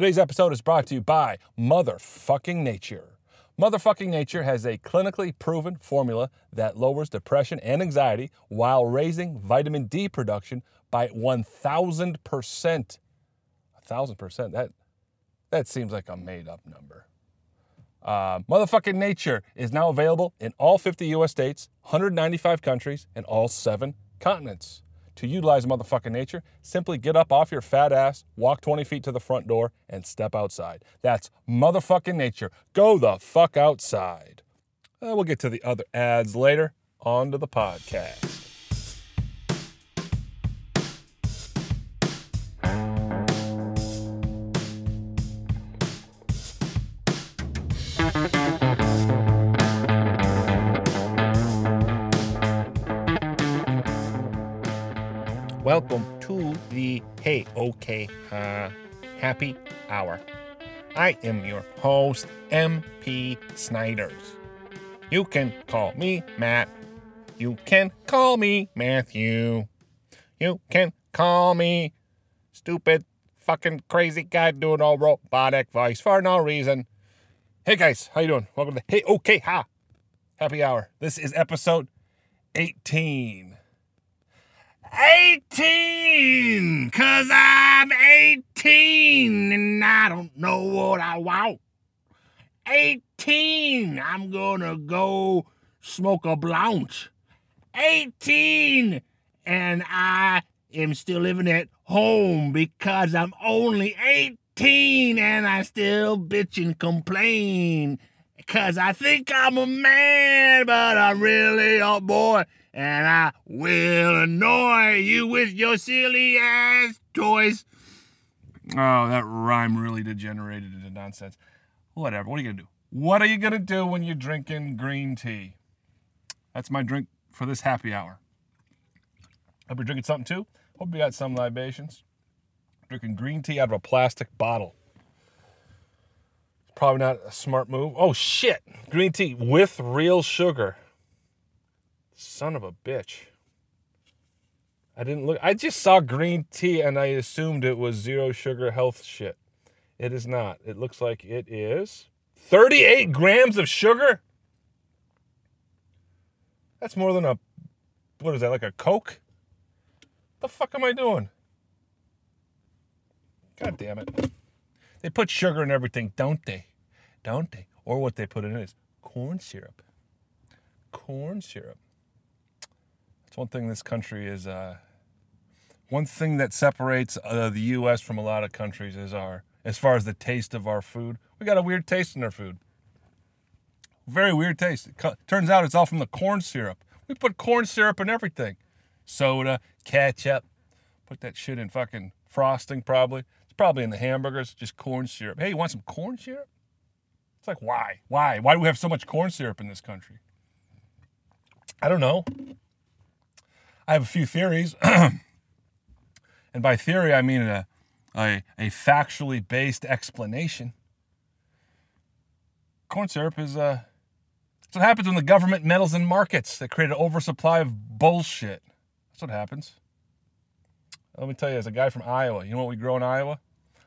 Today's episode is brought to you by Motherfucking Nature. Motherfucking Nature has a clinically proven formula that lowers depression and anxiety while raising vitamin D production by 1000%. 1000%. That that seems like a made up number. Uh, motherfucking Nature is now available in all 50 US states, 195 countries, and all seven continents. To utilize motherfucking nature, simply get up off your fat ass, walk 20 feet to the front door, and step outside. That's motherfucking nature. Go the fuck outside. Uh, we'll get to the other ads later. On to the podcast. Hey Okay uh, Happy Hour. I am your host, MP Snyders. You can call me Matt. You can call me Matthew. You can call me stupid fucking crazy guy doing all robotic voice for no reason. Hey guys, how you doing? Welcome to Hey Okay Ha Happy Hour. This is episode 18. 18 cause i'm 18 and i don't know what i want. 18 i'm gonna go smoke a blunt 18 and i am still living at home because i'm only 18 and i still bitch and complain. Because i think i'm a man but i'm really a boy and I will annoy you with your silly ass toys. Oh, that rhyme really degenerated into nonsense. Whatever. What are you going to do? What are you going to do when you're drinking green tea? That's my drink for this happy hour. Hope you're drinking something too. Hope you got some libations. Drinking green tea out of a plastic bottle. Probably not a smart move. Oh, shit. Green tea with real sugar. Son of a bitch. I didn't look. I just saw green tea and I assumed it was zero sugar health shit. It is not. It looks like it is 38 grams of sugar. That's more than a. What is that, like a Coke? The fuck am I doing? God damn it. They put sugar in everything, don't they? Don't they? Or what they put in is corn syrup. Corn syrup. One thing this country is. Uh, one thing that separates uh, the U.S. from a lot of countries is our, as far as the taste of our food. We got a weird taste in our food. Very weird taste. Co- turns out it's all from the corn syrup. We put corn syrup in everything. Soda, ketchup. Put that shit in fucking frosting. Probably. It's probably in the hamburgers. Just corn syrup. Hey, you want some corn syrup? It's like why? Why? Why do we have so much corn syrup in this country? I don't know. I have a few theories. and by theory, I mean a, a, a factually based explanation. Corn syrup is uh, that's what happens when the government meddles in markets. They create an oversupply of bullshit. That's what happens. Let me tell you, as a guy from Iowa, you know what we grow in Iowa?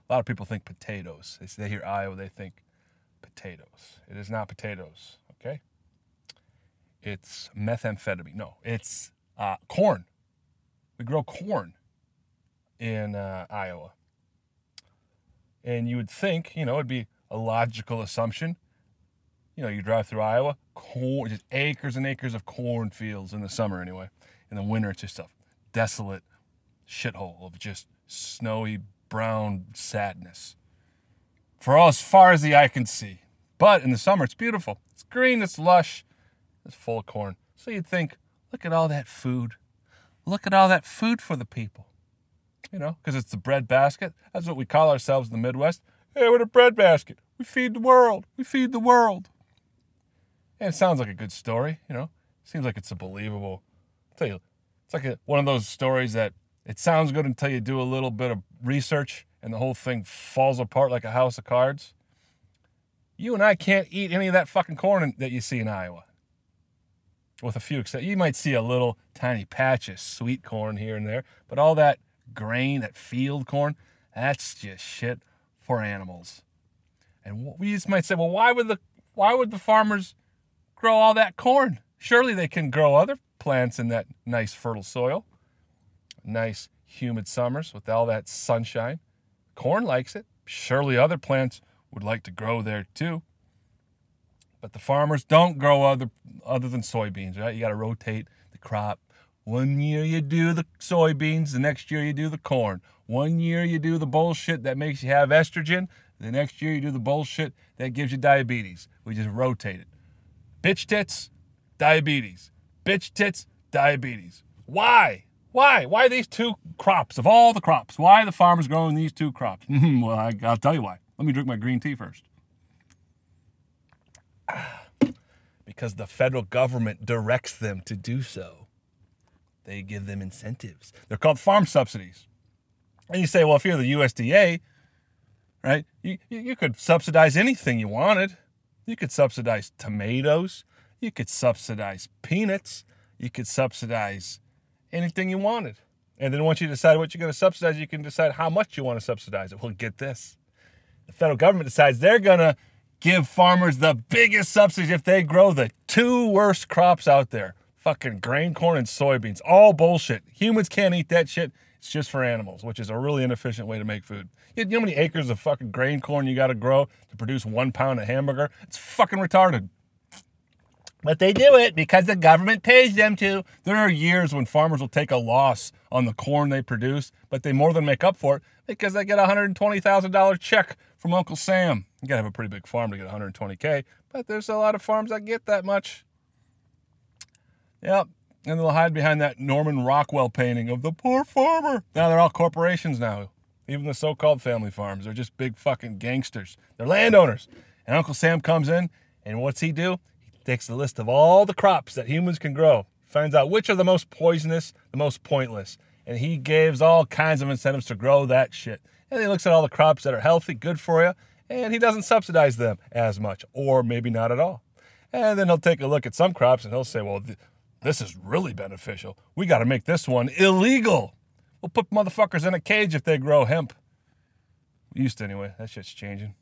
A lot of people think potatoes. They, they hear Iowa, they think potatoes. It is not potatoes, okay? It's methamphetamine. No, it's uh, corn. We grow corn in uh, Iowa. And you would think, you know, it'd be a logical assumption. You know, you drive through Iowa, corn, just acres and acres of cornfields in the summer anyway. In the winter, it's just a desolate shithole of just snowy brown sadness. For all as far as the eye can see. But in the summer, it's beautiful. It's green, it's lush, it's full of corn. So you'd think, look at all that food. Look at all that food for the people. You know, because it's the bread basket. That's what we call ourselves in the Midwest. Hey, we're the bread basket. We feed the world. We feed the world. And it sounds like a good story, you know. Seems like it's a believable. I'll tell you, it's like a, one of those stories that it sounds good until you do a little bit of research and the whole thing falls apart like a house of cards. You and I can't eat any of that fucking corn that you see in Iowa with a few exceptions. You might see a little tiny patch of sweet corn here and there, but all that grain, that field corn, that's just shit for animals. And we just might say, well, why would the why would the farmers grow all that corn? Surely they can grow other plants in that nice fertile soil. Nice humid summers with all that sunshine. Corn likes it. Surely other plants would like to grow there too. But the farmers don't grow other other than soybeans, right? You got to rotate the crop. One year you do the soybeans, the next year you do the corn. One year you do the bullshit that makes you have estrogen, the next year you do the bullshit that gives you diabetes. We just rotate it. Bitch tits, diabetes. Bitch tits, diabetes. Why? Why? Why these two crops of all the crops? Why the farmers growing these two crops? well, I, I'll tell you why. Let me drink my green tea first. Because the federal government directs them to do so. They give them incentives. They're called farm subsidies. And you say, well, if you're the USDA, right, you, you could subsidize anything you wanted. You could subsidize tomatoes. You could subsidize peanuts. You could subsidize anything you wanted. And then once you decide what you're going to subsidize, you can decide how much you want to subsidize it. Well, get this the federal government decides they're going to give farmers the biggest subsidies if they grow the two worst crops out there fucking grain corn and soybeans. All bullshit. Humans can't eat that shit. It's just for animals, which is a really inefficient way to make food. You know how many acres of fucking grain corn you got to grow to produce one pound of hamburger? It's fucking retarded. But they do it because the government pays them to. There are years when farmers will take a loss on the corn they produce, but they more than make up for it because they get a $120,000 check from Uncle Sam. You gotta have a pretty big farm to get 120K, but there's a lot of farms that get that much. Yep. And they'll hide behind that Norman Rockwell painting of the poor farmer. Now they're all corporations now. Even the so called family farms. They're just big fucking gangsters. They're landowners. And Uncle Sam comes in, and what's he do? Takes a list of all the crops that humans can grow, finds out which are the most poisonous, the most pointless. And he gives all kinds of incentives to grow that shit. And he looks at all the crops that are healthy, good for you, and he doesn't subsidize them as much, or maybe not at all. And then he'll take a look at some crops and he'll say, well, this is really beneficial. We got to make this one illegal. We'll put motherfuckers in a cage if they grow hemp. We used to anyway. That shit's changing.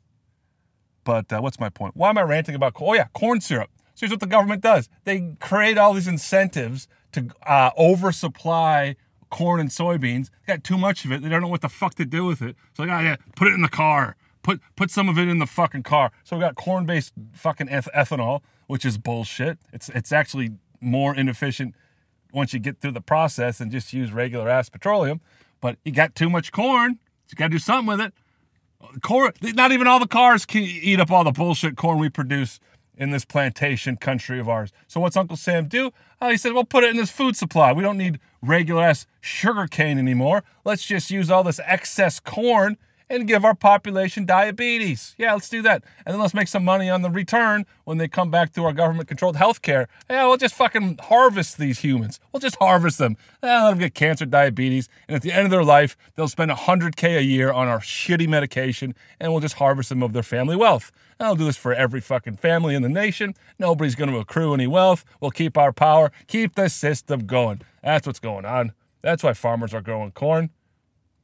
But uh, what's my point? Why am I ranting about? Oh yeah, corn syrup. So here's what the government does: they create all these incentives to uh, oversupply corn and soybeans. They got too much of it. They don't know what the fuck to do with it. So they got to put it in the car. Put put some of it in the fucking car. So we got corn-based fucking ethanol, which is bullshit. It's it's actually more inefficient once you get through the process and just use regular ass petroleum. But you got too much corn, so you got to do something with it. Corn, not even all the cars can eat up all the bullshit corn we produce in this plantation country of ours. So what's Uncle Sam do? Oh, he said, well, put it in this food supply. We don't need regular ass sugar cane anymore. Let's just use all this excess corn and give our population diabetes. Yeah, let's do that. And then let's make some money on the return when they come back to our government controlled healthcare. Yeah, we'll just fucking harvest these humans. We'll just harvest them. Yeah, let them get cancer, diabetes, and at the end of their life, they'll spend 100K a year on our shitty medication, and we'll just harvest them of their family wealth. I'll do this for every fucking family in the nation. Nobody's going to accrue any wealth. We'll keep our power, keep the system going. That's what's going on. That's why farmers are growing corn.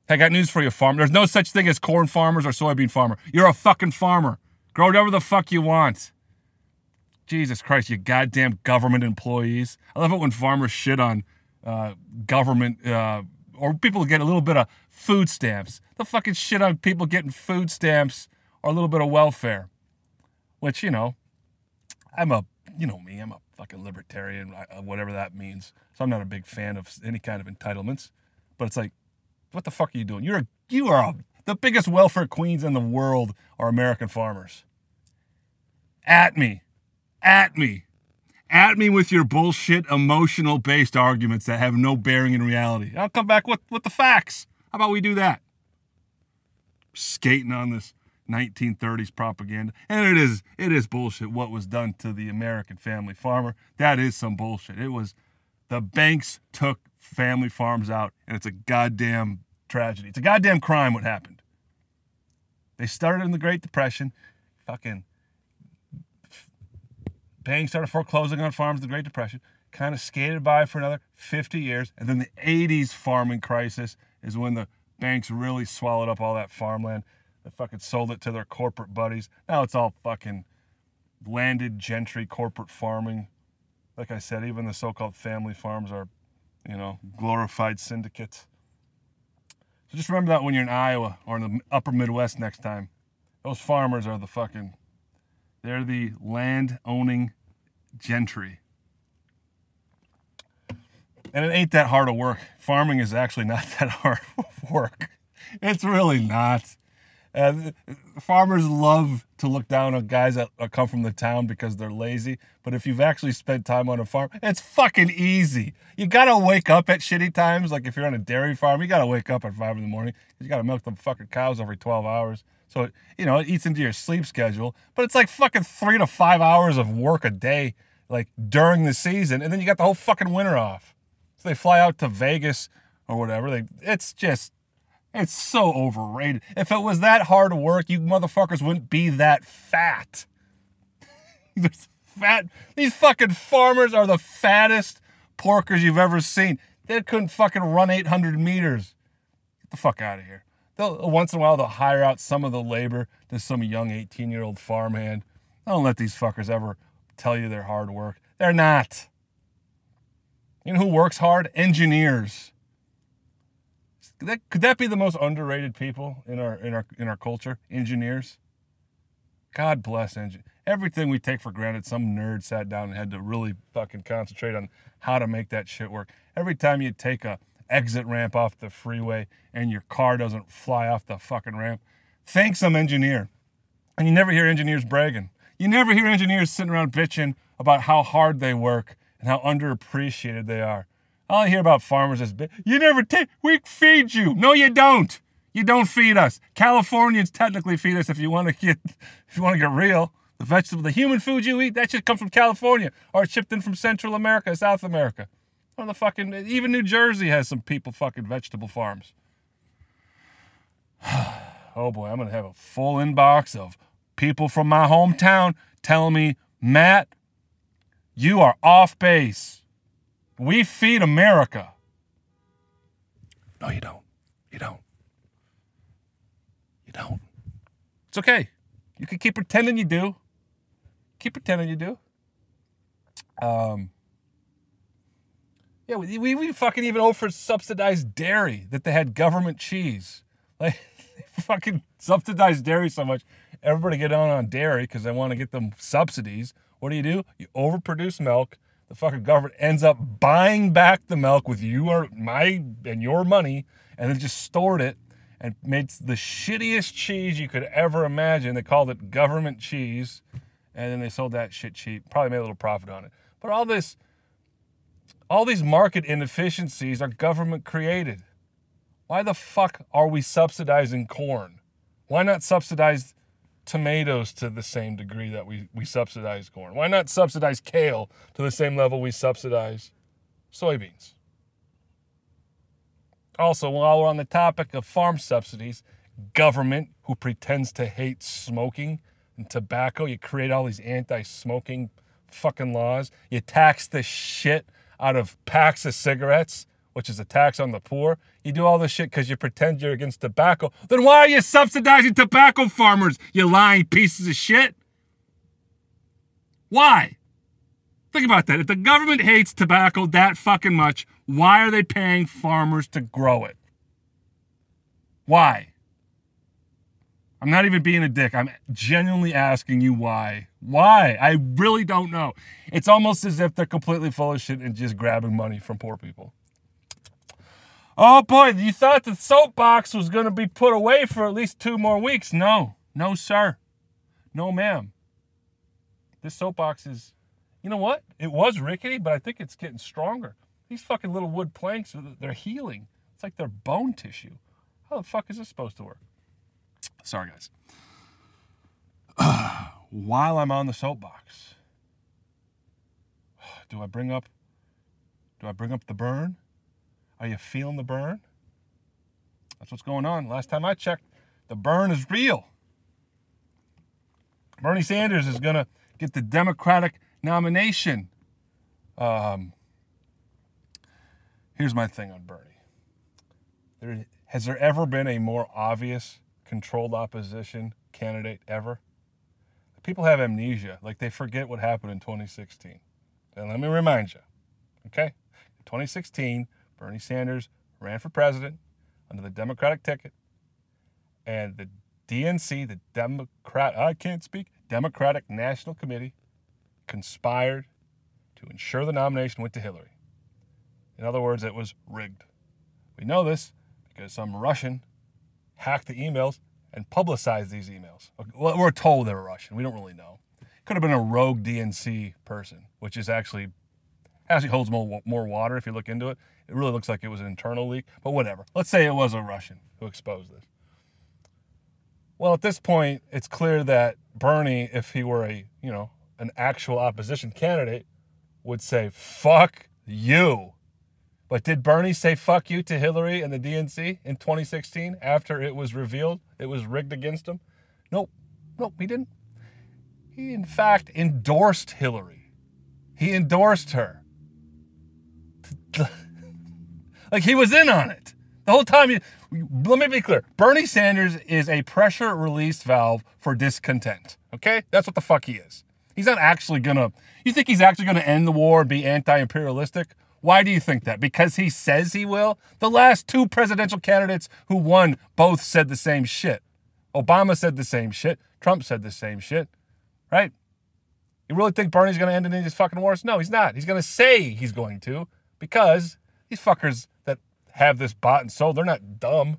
I got news for you, farmer. There's no such thing as corn farmers or soybean farmer. You're a fucking farmer. Grow whatever the fuck you want. Jesus Christ, you goddamn government employees. I love it when farmers shit on uh, government uh, or people get a little bit of food stamps. The fucking shit on people getting food stamps or a little bit of welfare. Which, you know, I'm a, you know me, I'm a fucking libertarian, uh, whatever that means. So I'm not a big fan of any kind of entitlements. But it's like, what the fuck are you doing? You're a, you are a, the biggest welfare queens in the world are American farmers. At me, at me, at me with your bullshit emotional based arguments that have no bearing in reality. I'll come back with, with the facts. How about we do that? Skating on this 1930s propaganda. And it is it is bullshit what was done to the American family farmer. That is some bullshit. It was the banks took family farms out, and it's a goddamn tragedy. It's a goddamn crime what happened. They started in the Great Depression. Fucking banks started foreclosing on farms in the Great Depression. Kind of skated by for another 50 years. And then the 80s farming crisis is when the banks really swallowed up all that farmland. They fucking sold it to their corporate buddies. Now it's all fucking landed gentry corporate farming. Like I said, even the so-called family farms are, you know, glorified syndicates. So just remember that when you're in Iowa or in the upper Midwest next time. Those farmers are the fucking, they're the land owning gentry. And it ain't that hard of work. Farming is actually not that hard of work. It's really not. Uh, farmers love to look down on guys that come from the town because they're lazy. But if you've actually spent time on a farm, it's fucking easy. You gotta wake up at shitty times. Like if you're on a dairy farm, you gotta wake up at five in the morning. You gotta milk the fucking cows every 12 hours. So, it, you know, it eats into your sleep schedule. But it's like fucking three to five hours of work a day, like during the season. And then you got the whole fucking winter off. So they fly out to Vegas or whatever. They, it's just it's so overrated. If it was that hard work, you motherfuckers wouldn't be that fat. fat. These fucking farmers are the fattest porkers you've ever seen. They couldn't fucking run 800 meters. Get the fuck out of here. They'll, once in a while, they'll hire out some of the labor to some young 18 year old farmhand. Don't let these fuckers ever tell you they're hard work. They're not. You know who works hard? Engineers. Could that, could that be the most underrated people in our in our in our culture? Engineers. God bless engine. Everything we take for granted, some nerd sat down and had to really fucking concentrate on how to make that shit work. Every time you take a exit ramp off the freeway and your car doesn't fly off the fucking ramp, thank some engineer. And you never hear engineers bragging. You never hear engineers sitting around bitching about how hard they work and how underappreciated they are. All I hear about farmers is, you never take, we feed you. No, you don't. You don't feed us. Californians technically feed us if you want to get, if you want to get real. The vegetable, the human food you eat, that should come from California or shipped in from Central America, South America. On the fucking, even New Jersey has some people fucking vegetable farms. oh boy, I'm going to have a full inbox of people from my hometown telling me, Matt, you are off base. We feed America. No, you don't. You don't. You don't. It's okay. You can keep pretending you do. Keep pretending you do. Um, yeah, we, we, we fucking even offered subsidized dairy that they had government cheese. Like, fucking subsidized dairy so much. Everybody get on on dairy because they want to get them subsidies. What do you do? You overproduce milk the fucking government ends up buying back the milk with your my and your money and then just stored it and made the shittiest cheese you could ever imagine. They called it government cheese, and then they sold that shit cheap. Probably made a little profit on it. But all this, all these market inefficiencies are government created. Why the fuck are we subsidizing corn? Why not subsidize tomatoes to the same degree that we, we subsidize corn? Why not subsidize kale to the same level we subsidize soybeans? Also, while we're on the topic of farm subsidies, government who pretends to hate smoking and tobacco, you create all these anti smoking fucking laws. You tax the shit out of packs of cigarettes which is a tax on the poor. You do all this shit because you pretend you're against tobacco. Then why are you subsidizing tobacco farmers, you lying pieces of shit? Why? Think about that. If the government hates tobacco that fucking much, why are they paying farmers to grow it? Why? I'm not even being a dick. I'm genuinely asking you why. Why? I really don't know. It's almost as if they're completely full of shit and just grabbing money from poor people. Oh boy, you thought the soapbox was going to be put away for at least two more weeks. No, no, sir. No, ma'am. This soapbox is, you know what? It was rickety, but I think it's getting stronger. These fucking little wood planks, uh, they're healing. It's like they're bone tissue. How the fuck is this supposed to work? Sorry, guys. While I'm on the soapbox, do I bring up do I bring up the burn? Are you feeling the burn? That's what's going on. Last time I checked, the burn is real. Bernie Sanders is going to get the Democratic nomination. Um, here's my thing on Bernie. There, has there ever been a more obvious controlled opposition candidate ever. People have amnesia, like they forget what happened in 2016. And let me remind you, okay? In 2016, Bernie Sanders ran for president under the Democratic ticket, and the DNC, the Democrat, I can't speak, Democratic National Committee, conspired to ensure the nomination went to Hillary. In other words, it was rigged. We know this because some Russian hacked the emails and publicized these emails. Well, we're told they were Russian. We don't really know. Could have been a rogue DNC person, which is actually actually holds more more water if you look into it. It really looks like it was an internal leak, but whatever. Let's say it was a Russian who exposed this. Well, at this point, it's clear that Bernie, if he were a, you know, an actual opposition candidate, would say, fuck you. But did Bernie say fuck you to Hillary and the DNC in 2016 after it was revealed it was rigged against him? Nope. Nope, he didn't. He, in fact, endorsed Hillary. He endorsed her. Like he was in on it. The whole time, let me be clear Bernie Sanders is a pressure release valve for discontent. Okay? That's what the fuck he is. He's not actually gonna, you think he's actually gonna end the war and be anti imperialistic? Why do you think that? Because he says he will? The last two presidential candidates who won both said the same shit. Obama said the same shit. Trump said the same shit. Right? You really think Bernie's going to end any of these fucking wars? No, he's not. He's going to say he's going to because these fuckers have this bought and sold, they're not dumb,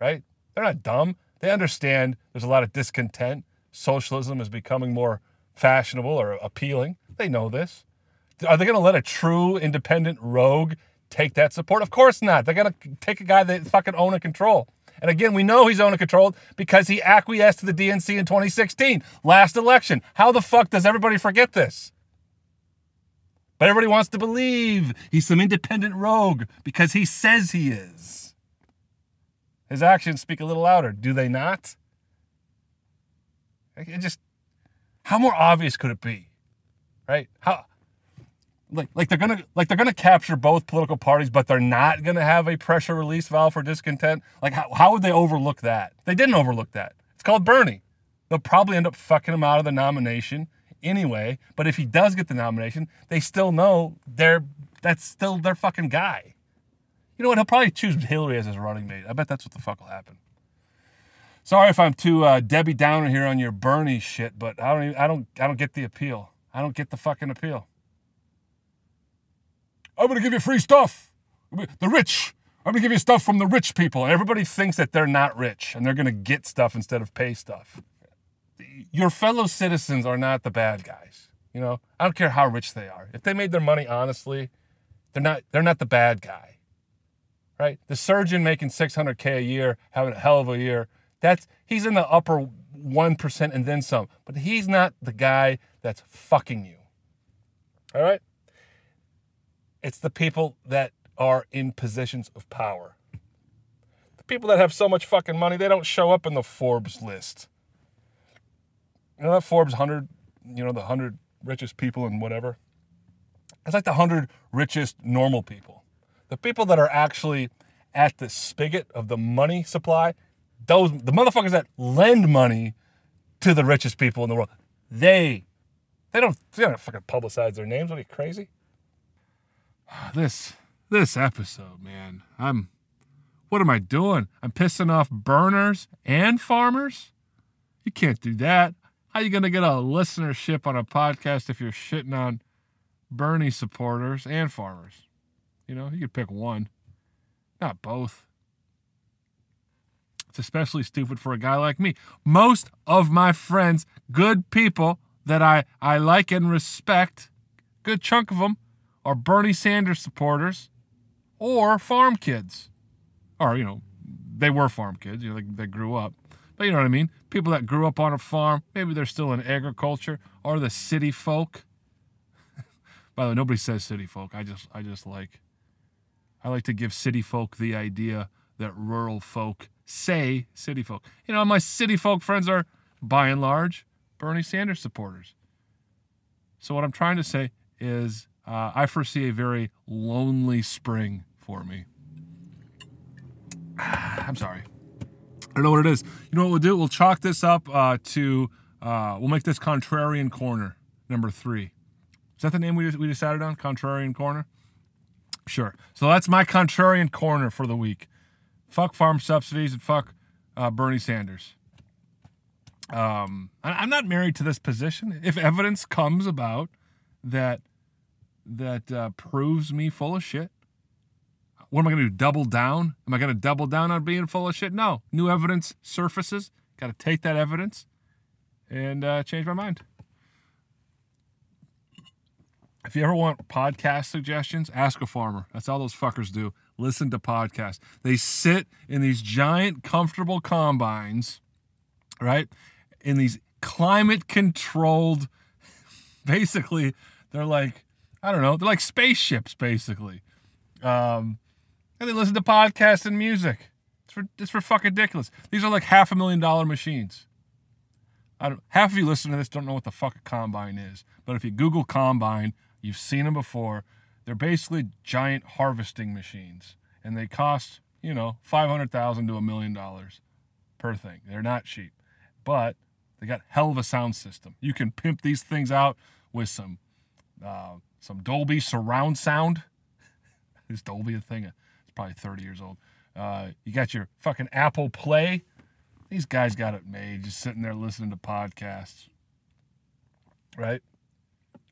right? They're not dumb. They understand there's a lot of discontent. Socialism is becoming more fashionable or appealing. They know this. Are they going to let a true independent rogue take that support? Of course not. They're going to take a guy that fucking own and control. And again, we know he's owned and controlled because he acquiesced to the DNC in 2016, last election. How the fuck does everybody forget this? But everybody wants to believe he's some independent rogue because he says he is. His actions speak a little louder, do they not? It just, how more obvious could it be? Right? How, like like they're gonna like they're gonna capture both political parties, but they're not gonna have a pressure release valve for discontent. Like how, how would they overlook that? They didn't overlook that. It's called Bernie. They'll probably end up fucking him out of the nomination anyway. But if he does get the nomination, they still know they're that's still their fucking guy. You know what? He'll probably choose Hillary as his running mate. I bet that's what the fuck will happen. Sorry if I'm too uh, Debbie Downer here on your Bernie shit, but I don't even, I don't I don't get the appeal. I don't get the fucking appeal. I'm to give you free stuff. The rich. I'm to give you stuff from the rich people. Everybody thinks that they're not rich and they're to get stuff instead of pay stuff. Your fellow citizens are not the bad guys. You know, I don't care how rich they are. If they made their money honestly, they're not they're not the bad guy. Right? The surgeon making 600k a year, having a hell of a year, that's he's in the upper 1% and then some. But he's not the guy that's fucking you. All right? It's the people that are in positions of power. The people that have so much fucking money, they don't show up in the Forbes list. You know that Forbes 100, you know, the 100 richest people and whatever? It's like the 100 richest normal people. The people that are actually at the spigot of the money supply, those the motherfuckers that lend money to the richest people in the world, they they don't they don't fucking publicize their names. What are you crazy? this this episode, man. I'm what am I doing? I'm pissing off burners and farmers? You can't do that. How you gonna get a listenership on a podcast if you're shitting on Bernie supporters and farmers? You know, you could pick one, not both. It's especially stupid for a guy like me. Most of my friends, good people that I, I like and respect, good chunk of them, are Bernie Sanders supporters or farm kids. Or, you know, they were farm kids, you know, they, they grew up. But you know what I mean? People that grew up on a farm, maybe they're still in agriculture, or the city folk. By the way, nobody says city folk. I just I just like I like to give city folk the idea that rural folk say city folk. You know, my city folk friends are by and large Bernie Sanders supporters. So what I'm trying to say is uh, I foresee a very lonely spring for me. I'm sorry. I don't know what it is. You know what we'll do? We'll chalk this up uh, to, uh, we'll make this Contrarian Corner, number three. Is that the name we, we decided on? Contrarian Corner? Sure. So that's my Contrarian Corner for the week. Fuck farm subsidies and fuck uh, Bernie Sanders. Um, I, am not married to this position. If evidence comes about that that uh, proves me full of shit, what am I going to do? Double down? Am I going to double down on being full of shit? No. New evidence surfaces. Got to take that evidence and uh, change my mind. If you ever want podcast suggestions, ask a farmer. That's all those fuckers do. Listen to podcasts. They sit in these giant, comfortable combines, right? In these climate controlled, basically, they're like, I don't know, they're like spaceships, basically. Um, and they listen to podcasts and music. It's for, it's for fucking ridiculous. These are like half a million dollar machines. I don't, half of you listening to this don't know what the fuck a combine is. But if you Google combine, you've seen them before. They're basically giant harvesting machines, and they cost you know five hundred thousand to a million dollars per thing. They're not cheap, but they got hell of a sound system. You can pimp these things out with some uh, some Dolby surround sound. Is Dolby a thing? Probably 30 years old. Uh, you got your fucking Apple Play. These guys got it made, just sitting there listening to podcasts. Right?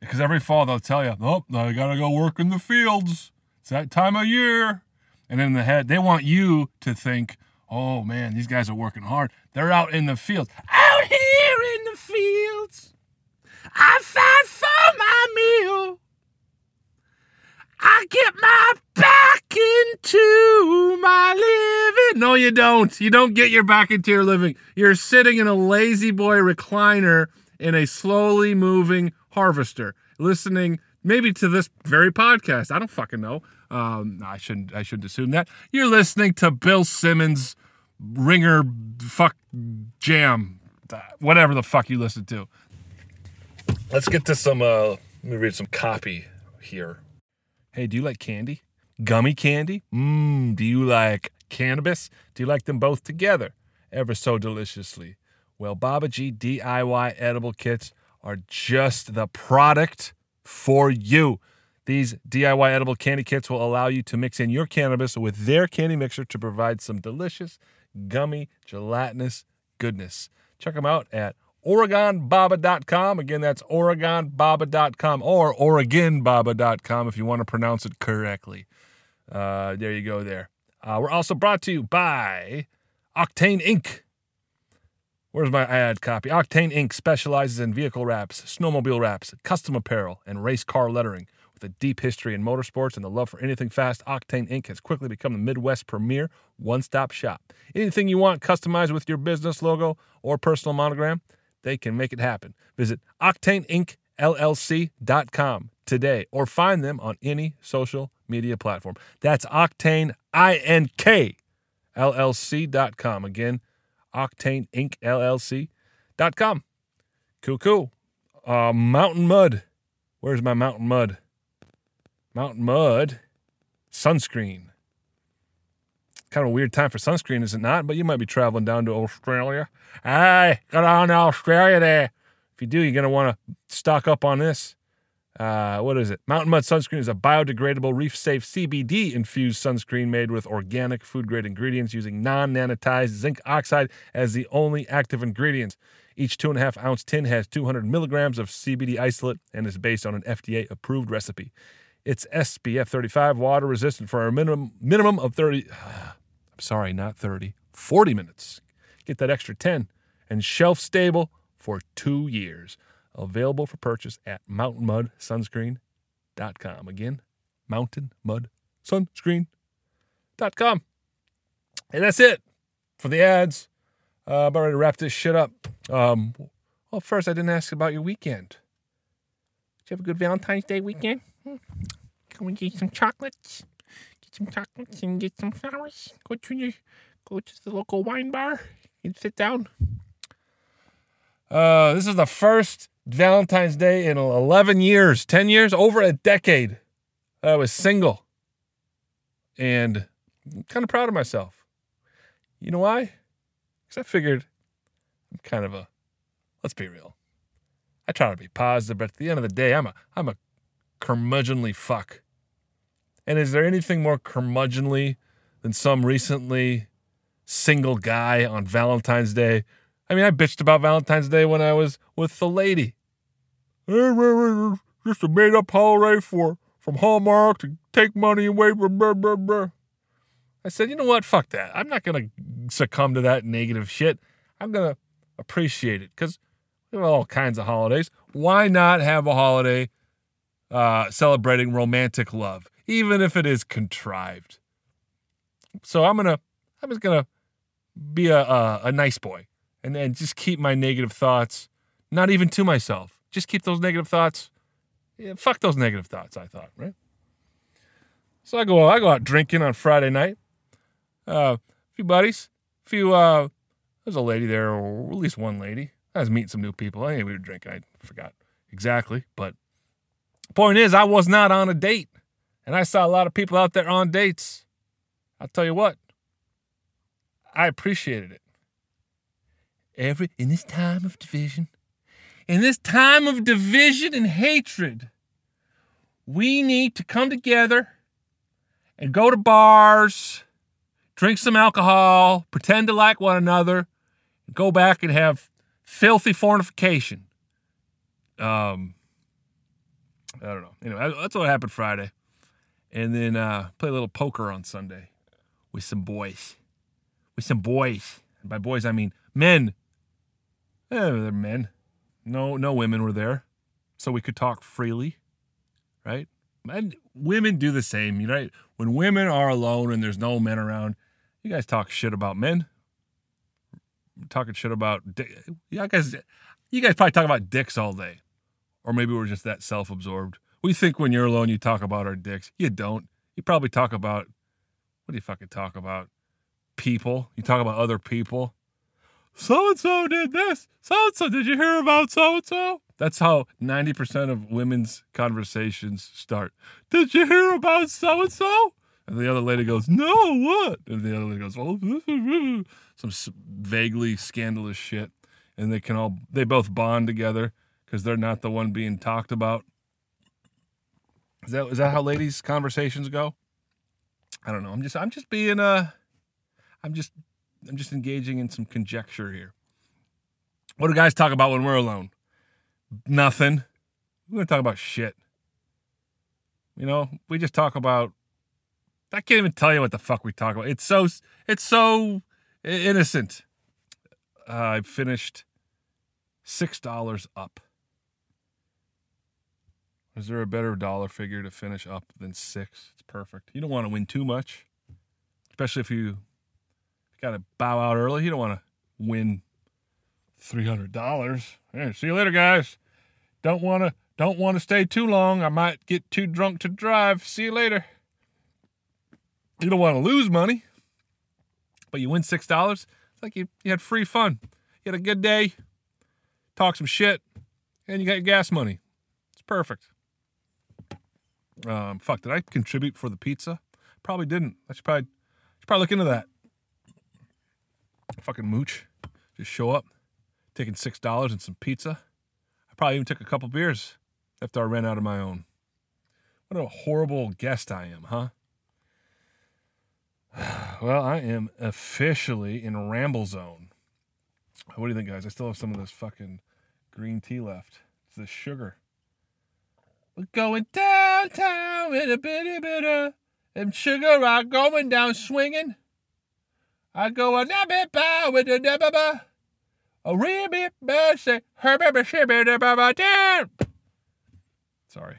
Because every fall they'll tell you, oh, I gotta go work in the fields. It's that time of year. And in the head, they want you to think, oh man, these guys are working hard. They're out in the fields. Out here in the fields, I fight for my meal. I get my back into my living. No, you don't. You don't get your back into your living. You're sitting in a lazy boy recliner in a slowly moving harvester, listening maybe to this very podcast. I don't fucking know. Um, I shouldn't. I shouldn't assume that you're listening to Bill Simmons, Ringer, fuck jam, whatever the fuck you listen to. Let's get to some. Uh, let me read some copy here. Hey, do you like candy? Gummy candy? Mmm, do you like cannabis? Do you like them both together? Ever so deliciously. Well, Baba G DIY edible kits are just the product for you. These DIY edible candy kits will allow you to mix in your cannabis with their candy mixer to provide some delicious, gummy, gelatinous goodness. Check them out at OregonBaba.com. Again, that's OregonBaba.com or OregonBaba.com if you want to pronounce it correctly. Uh, there you go, there. Uh, we're also brought to you by Octane Ink. Where's my ad copy? Octane Ink. specializes in vehicle wraps, snowmobile wraps, custom apparel, and race car lettering. With a deep history in motorsports and the love for anything fast, Octane Ink. has quickly become the Midwest premier one stop shop. Anything you want customized with your business logo or personal monogram, they can make it happen. Visit octaneinkllc.com today or find them on any social media platform. That's Octane, I-N-K, LLC.com. Again, octaneinkllc.com. Cool, cool. Uh, mountain mud. Where's my mountain mud? Mountain mud. Sunscreen kind of a weird time for sunscreen, is it not? But you might be traveling down to Australia. Hey, go down to Australia there. If you do, you're going to want to stock up on this. Uh, what is it? Mountain Mud Sunscreen is a biodegradable, reef safe CBD infused sunscreen made with organic food grade ingredients using non nanotized zinc oxide as the only active ingredients. Each two and a half ounce tin has 200 milligrams of CBD isolate and is based on an FDA approved recipe. It's SPF 35, water resistant for a minimum minimum of 30. I'm sorry, not 30, 40 minutes. Get that extra 10 and shelf stable for two years. Available for purchase at mountainmudsunscreen.com. Again, mountainmudsunscreen.com. And that's it for the ads. Uh, I'm ready to wrap this shit up. Um, well, first, I didn't ask about your weekend. Did you have a good Valentine's Day weekend? Can we get some chocolates? Get some chocolates and get some flowers. Go to the go to the local wine bar and sit down. Uh, this is the first Valentine's Day in 11 years, 10 years, over a decade. I was single. And I'm kind of proud of myself. You know why? Because I figured I'm kind of a, let's be real. I try to be positive, but at the end of the day, I'm a, I'm a curmudgeonly fuck. And is there anything more curmudgeonly than some recently single guy on Valentine's Day? I mean, I bitched about Valentine's Day when I was with the lady. Just a made up holiday for from Hallmark to take money away. Blah, blah, blah, blah. I said, you know what? Fuck that. I'm not going to succumb to that negative shit. I'm going to appreciate it because we have all kinds of holidays. Why not have a holiday uh, celebrating romantic love, even if it is contrived? So I'm gonna, I'm just gonna be a, a, a nice boy and and just keep my negative thoughts, not even to myself. Just keep those negative thoughts. Yeah, fuck those negative thoughts. I thought, right? So I go, I go out drinking on Friday night. Uh, a few buddies, a few. Uh, there's a lady there, or at least one lady. I was meeting some new people. Anyway, we were drinking. I forgot exactly, but point is, I was not on a date, and I saw a lot of people out there on dates. I'll tell you what, I appreciated it. Every in this time of division, in this time of division and hatred, we need to come together and go to bars, drink some alcohol, pretend to like one another, go back and have filthy fornication. Um, I don't know. Anyway, that's what happened Friday, and then uh, play a little poker on Sunday with some boys, with some boys. And by boys, I mean men. Eh, they're men. No, no women were there, so we could talk freely, right? And women do the same, you know. When women are alone and there's no men around, you guys talk shit about men talking shit about yeah, guys. You guys probably talk about dicks all day, or maybe we're just that self-absorbed. We think when you're alone, you talk about our dicks. You don't. You probably talk about what do you fucking talk about? People. You talk about other people. So and so did this. So and so. Did you hear about so and so? That's how 90% of women's conversations start. Did you hear about so and so? And the other lady goes, No, what? And the other lady goes, Well, some vaguely scandalous shit. And they can all, they both bond together because they're not the one being talked about. Is that, is that how ladies' conversations go? I don't know. I'm just, I'm just being, uh, I'm just, I'm just engaging in some conjecture here. What do guys talk about when we're alone? Nothing. We're to talk about shit. You know, we just talk about I can't even tell you what the fuck we talk about. It's so it's so innocent. Uh, I finished six dollars up. Is there a better dollar figure to finish up than six? It's perfect. You don't want to win too much, especially if you got to bow out early. You don't want to win three hundred dollars. See you later, guys. Don't want to don't want to stay too long. I might get too drunk to drive. See you later. You don't want to lose money, but you win $6. It's like you, you had free fun. You had a good day, talk some shit, and you got your gas money. It's perfect. Um, fuck, did I contribute for the pizza? Probably didn't. I should probably, should probably look into that. Fucking mooch. Just show up, taking $6 and some pizza. I probably even took a couple beers after I ran out of my own. What a horrible guest I am, huh? Well, I am officially in ramble zone. What do you think, guys? I still have some of this fucking green tea left. It's the sugar. We're going downtown with a bitty bit of and sugar are going down swinging. I go a nabbit bow with a nabba. A ribbit say her baby shibby down. Sorry.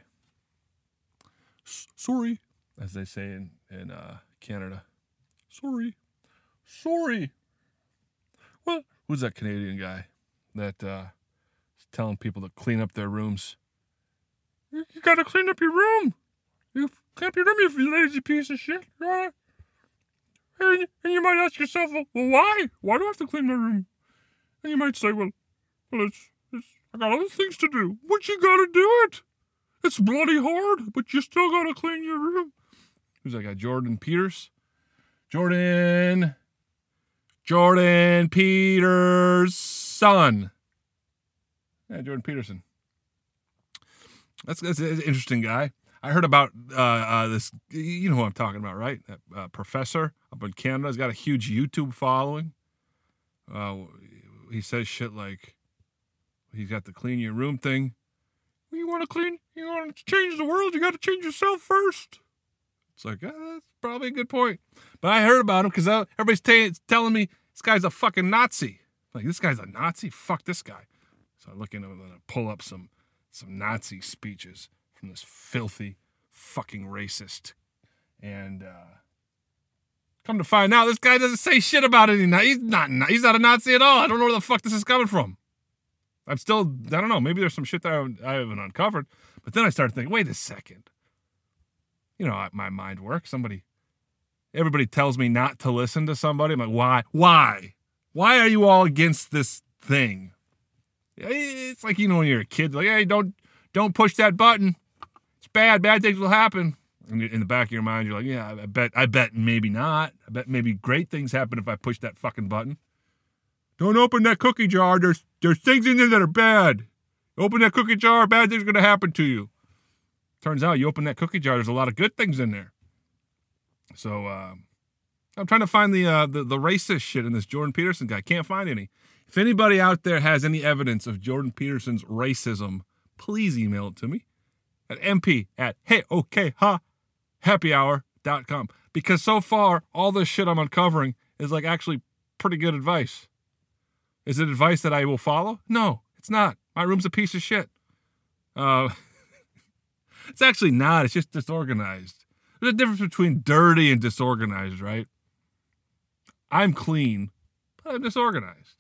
Sorry, as they say in, in uh, Canada. Sorry. Sorry. What? Who's that Canadian guy that uh, is telling people to clean up their rooms? You, you gotta clean up your room. You clean up your room, you lazy piece of shit. And, and you might ask yourself, well, why? Why do I have to clean my room? And you might say, well, well, it's, it's I got other things to do. But you gotta do it. It's bloody hard, but you still gotta clean your room. Who's that guy? Jordan Peters? Jordan. Jordan Peterson. Yeah, Jordan Peterson. That's, that's an interesting guy. I heard about uh, uh, this. You know who I'm talking about, right? That uh, professor up in Canada has got a huge YouTube following. Uh, he says shit like, he's got the clean your room thing. You want to clean, you want to change the world, you got to change yourself first. It's like, uh, that's probably a good point. But I heard about him because everybody's t- telling me this guy's a fucking Nazi. Like, this guy's a Nazi? Fuck this guy. So I'm looking to pull up some some Nazi speeches from this filthy fucking racist. And uh, come to find out, this guy doesn't say shit about it. He's not. He's not a Nazi at all. I don't know where the fuck this is coming from. I'm still. I don't know. Maybe there's some shit that I haven't uncovered. But then I started thinking, wait a second. You know, my mind works. Somebody, everybody tells me not to listen to somebody. I'm like, why? Why? Why are you all against this thing? It's like you know when you're a kid, like, hey, don't don't push that button. It's bad. Bad things will happen. And in the back of your mind, you're like, yeah, I bet, I bet maybe not. I bet maybe great things happen if I push that fucking button. Don't open that cookie jar. There's there's things in there that are bad. Open that cookie jar, bad things are gonna happen to you. Turns out you open that cookie jar, there's a lot of good things in there. So uh, I'm trying to find the, uh, the the racist shit in this Jordan Peterson guy. Can't find any. If anybody out there has any evidence of Jordan Peterson's racism, please email it to me at mp at hey okay ha happyhour.com. Because so far, all this shit I'm uncovering is like actually pretty good advice. Is it advice that I will follow? No, it's not. My room's a piece of shit. Uh, it's actually not. It's just disorganized. There's a difference between dirty and disorganized, right? I'm clean, but I'm disorganized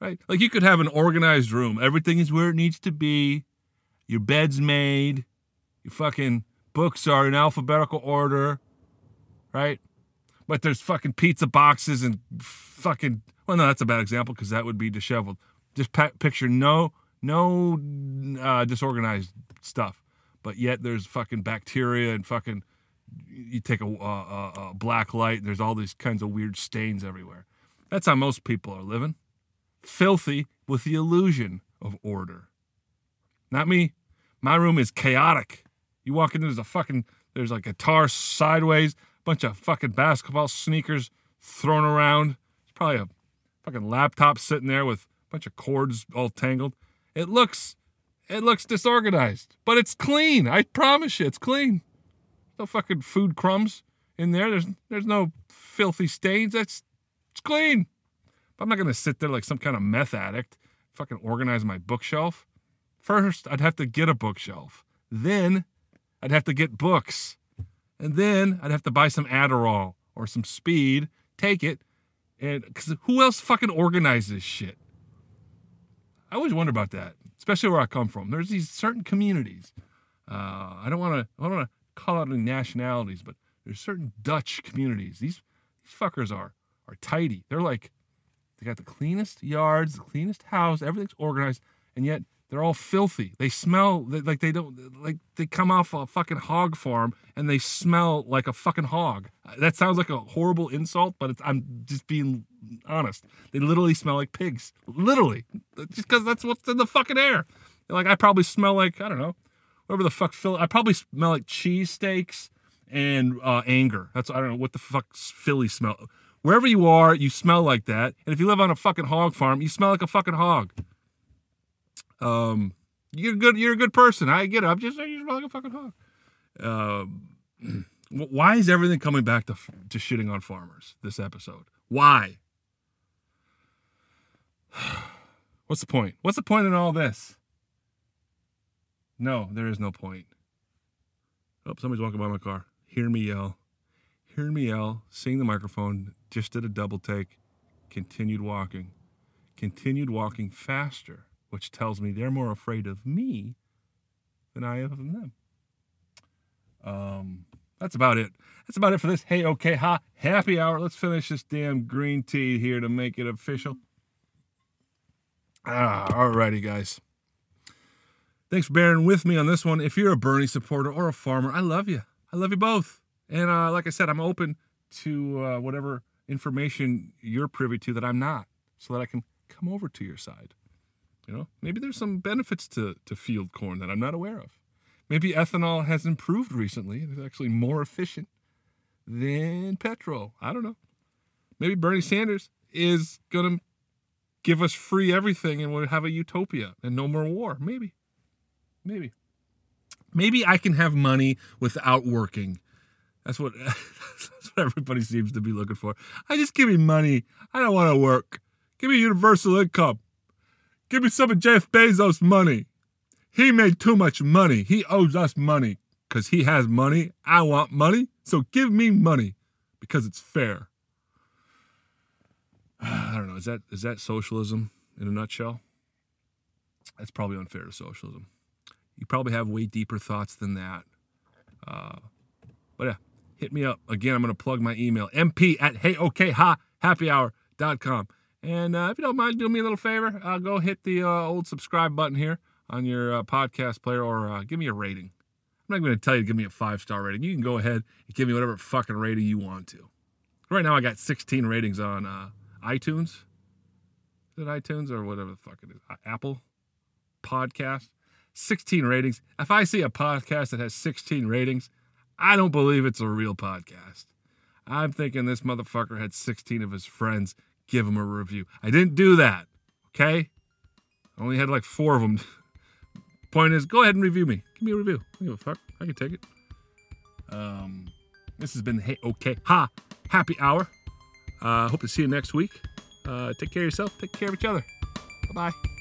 right? Like you could have an organized room. Everything is where it needs to be. Your bed's made. Your fucking books are in alphabetical order, right? But there's fucking pizza boxes and fucking. Well, no, that's a bad example because that would be disheveled. Just picture no, no uh, disorganized stuff, but yet there's fucking bacteria and fucking. You take a, a, a black light. There's all these kinds of weird stains everywhere. That's how most people are living filthy with the illusion of order. Not me. My room is chaotic. You walk in, there's a fucking, there's like a guitar sideways, bunch of fucking basketball sneakers thrown around. There's probably a fucking laptop sitting there with a bunch of cords all tangled. It looks, it looks disorganized, but it's clean. I promise you, it's clean. No fucking food crumbs in there. There's, there's no filthy stains. That's, it's clean. But I'm not going to sit there like some kind of meth addict, fucking organize my bookshelf. First, I'd have to get a bookshelf. Then, I'd have to get books. And then, I'd have to buy some Adderall or some speed, take it, and because who else fucking organizes shit? I always wonder about that, especially where I come from. There's these certain communities. Uh, I don't want to. I don't want to call out any nationalities, but there's certain Dutch communities. These these fuckers are are tidy. They're like they got the cleanest yards, the cleanest house, everything's organized, and yet they're all filthy. They smell like they don't like they come off a fucking hog farm and they smell like a fucking hog. That sounds like a horrible insult, but I'm just being honest. They literally smell like pigs. Literally, just because that's what's in the fucking air. Like I probably smell like I don't know, whatever the fuck. Philly, I probably smell like cheesesteaks and uh, anger. That's I don't know what the fuck Philly smell. Wherever you are, you smell like that. And if you live on a fucking hog farm, you smell like a fucking hog. Um, you're good. You're a good person. I get it. I'm just you smell like a fucking hog. Um, why is everything coming back to to shitting on farmers this episode? Why? What's the point? What's the point in all this? No, there is no point. Oh, somebody's walking by my car. Hear me yell. Hear me yell. Seeing the microphone just did a double take, continued walking, continued walking faster, which tells me they're more afraid of me than I am of them. Um, that's about it. That's about it for this. Hey, okay, ha, happy hour. Let's finish this damn green tea here to make it official. Ah, alrighty, guys. Thanks for bearing with me on this one. If you're a Bernie supporter or a farmer, I love you. I love you both. And uh, like I said, I'm open to uh, whatever information you're privy to that I'm not, so that I can come over to your side. You know, maybe there's some benefits to, to field corn that I'm not aware of. Maybe ethanol has improved recently. It's actually more efficient than petrol. I don't know. Maybe Bernie Sanders is going to give us free everything and we'll have a utopia and no more war. Maybe. Maybe. Maybe I can have money without working. That's what, what everybody seems to be looking for. I just give me money. I don't want to work. Give me universal income. Give me some of Jeff Bezos' money. He made too much money. He owes us money because he has money. I want money. So give me money because it's fair. I don't know. Is that is that socialism in a nutshell? That's probably unfair to socialism. You probably have way deeper thoughts than that. Uh, but yeah, hit me up. Again, I'm going to plug my email, mp at heyokhappyhour.com. And uh, if you don't mind doing me a little favor, uh, go hit the uh, old subscribe button here on your uh, podcast player or uh, give me a rating. I'm not going to tell you to give me a five star rating. You can go ahead and give me whatever fucking rating you want to. Right now, I got 16 ratings on uh, iTunes. Is it iTunes or whatever the fuck it is? Apple Podcast. 16 ratings. If I see a podcast that has 16 ratings, I don't believe it's a real podcast. I'm thinking this motherfucker had 16 of his friends give him a review. I didn't do that. Okay? I only had like four of them. Point is, go ahead and review me. Give me a review. I give a fuck. I can take it. Um, this has been Hey Okay Ha Happy Hour. Uh, hope to see you next week. Uh, take care of yourself. Take care of each other. Bye bye.